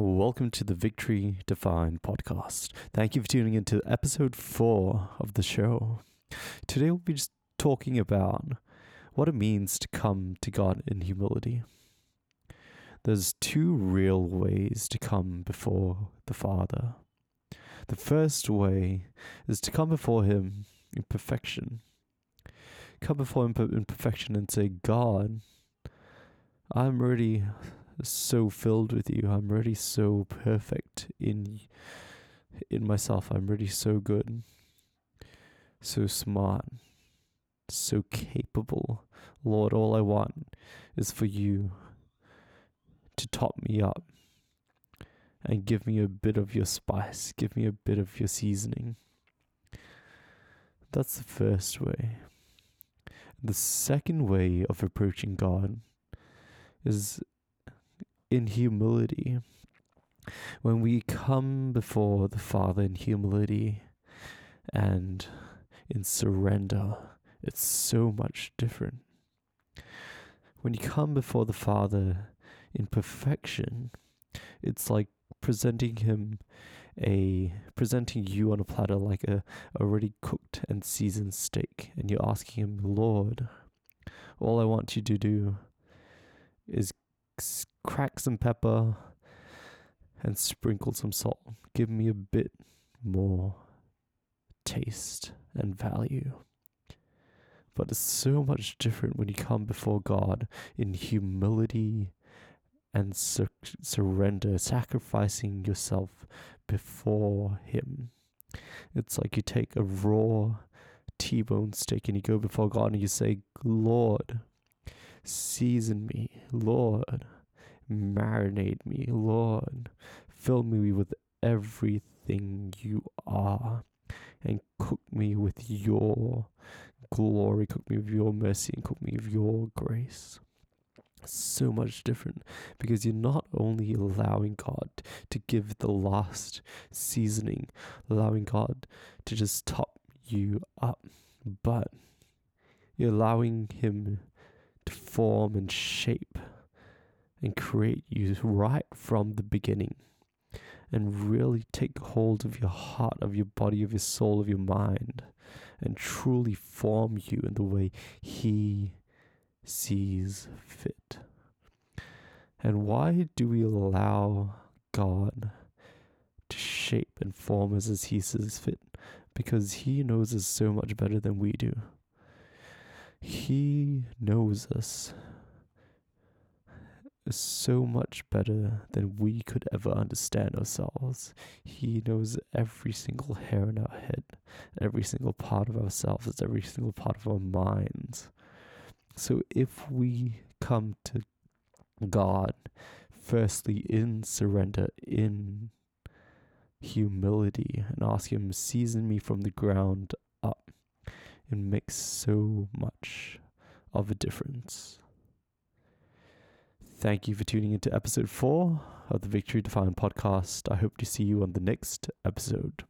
Welcome to the Victory Defined podcast. Thank you for tuning into episode four of the show. Today we'll be just talking about what it means to come to God in humility. There's two real ways to come before the Father. The first way is to come before Him in perfection. Come before Him in perfection and say, God, I'm already so filled with you. I'm already so perfect in in myself. I'm already so good, so smart, so capable. Lord, all I want is for you to top me up and give me a bit of your spice, give me a bit of your seasoning. That's the first way. The second way of approaching God is in humility. When we come before the Father in humility and in surrender, it's so much different. When you come before the Father in perfection, it's like presenting him a presenting you on a platter like a already cooked and seasoned steak and you're asking him lord all i want you to do is crack some pepper and sprinkle some salt. Give me a bit more taste and value. But it's so much different when you come before God in humility and sur- surrender, sacrificing yourself before Him. It's like you take a raw T bone steak and you go before God and you say, Lord, season me, Lord marinate me, Lord. Fill me with everything you are and cook me with your glory, cook me with your mercy, and cook me with your grace. So much different because you're not only allowing God to give the last seasoning, allowing God to just top you up, but you're allowing Him to form and shape and create you right from the beginning and really take hold of your heart, of your body, of your soul, of your mind, and truly form you in the way He sees fit. And why do we allow God to shape and form us as He sees fit? Because He knows us so much better than we do. He knows us is so much better than we could ever understand ourselves. He knows every single hair in our head, every single part of ourselves, every single part of our minds. So if we come to God, firstly in surrender, in humility, and ask Him, to season me from the ground up, it makes so much of a difference. Thank you for tuning into episode four of the Victory Defined podcast. I hope to see you on the next episode.